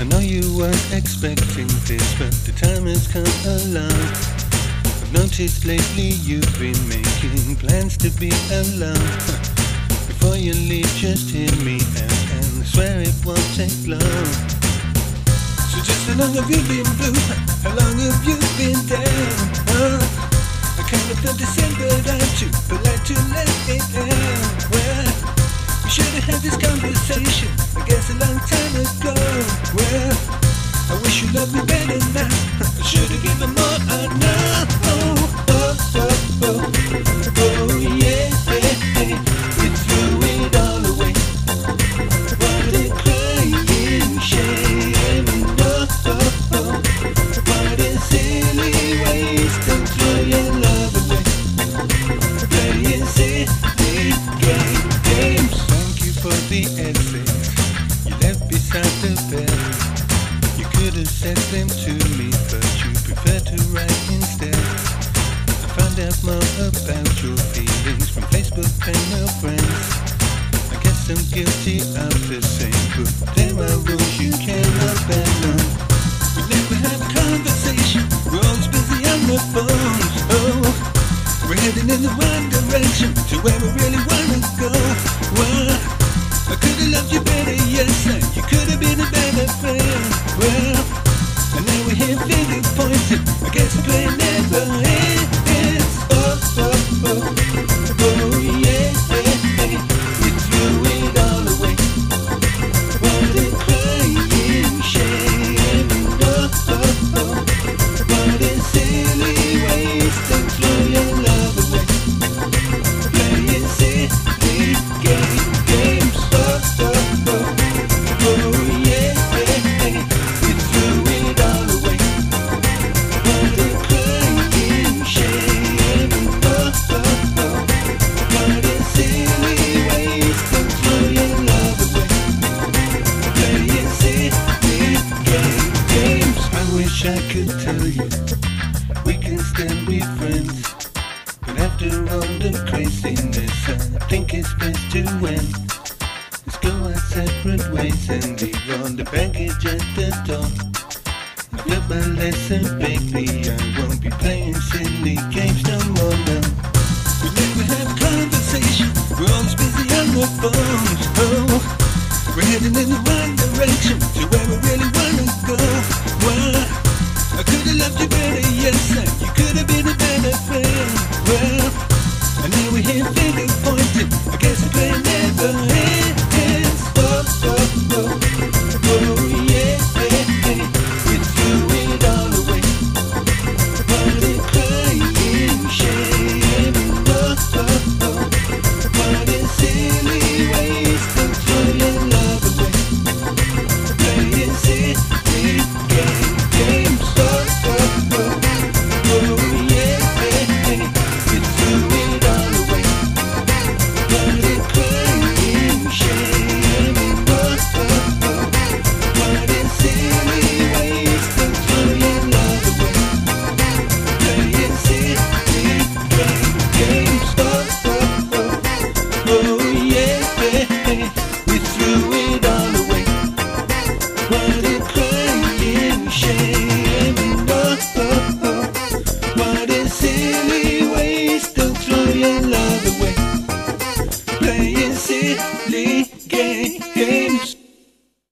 I know you weren't expecting this, but the time has come along. I've noticed lately you've been making plans to be alone. Before you leave, just hear me out and I swear it won't take long. So just how long have you been blue? How long have you been down? Huh? I can't December, that you? But like to long time ago. Well, I wish you loved me better now. I should have given more. I know. Oh, oh, oh, oh, oh, yeah, yeah. You threw it all away. What a crying shame. No, oh, oh. what a silly waste to throw your love away. Playing silly games. Thank you for the essays your feelings from Facebook and your friends. I guess I'm guilty of the same, but there are rules you cannot bend on. We never have conversation, we're always busy on the phones. Oh, we're heading in the wrong direction to where we really wanna Let's go our separate ways and leave all the baggage at the door. I've my lesson, baby. I won't be playing silly games no more now. We never have a conversation. We're always busy on the phones.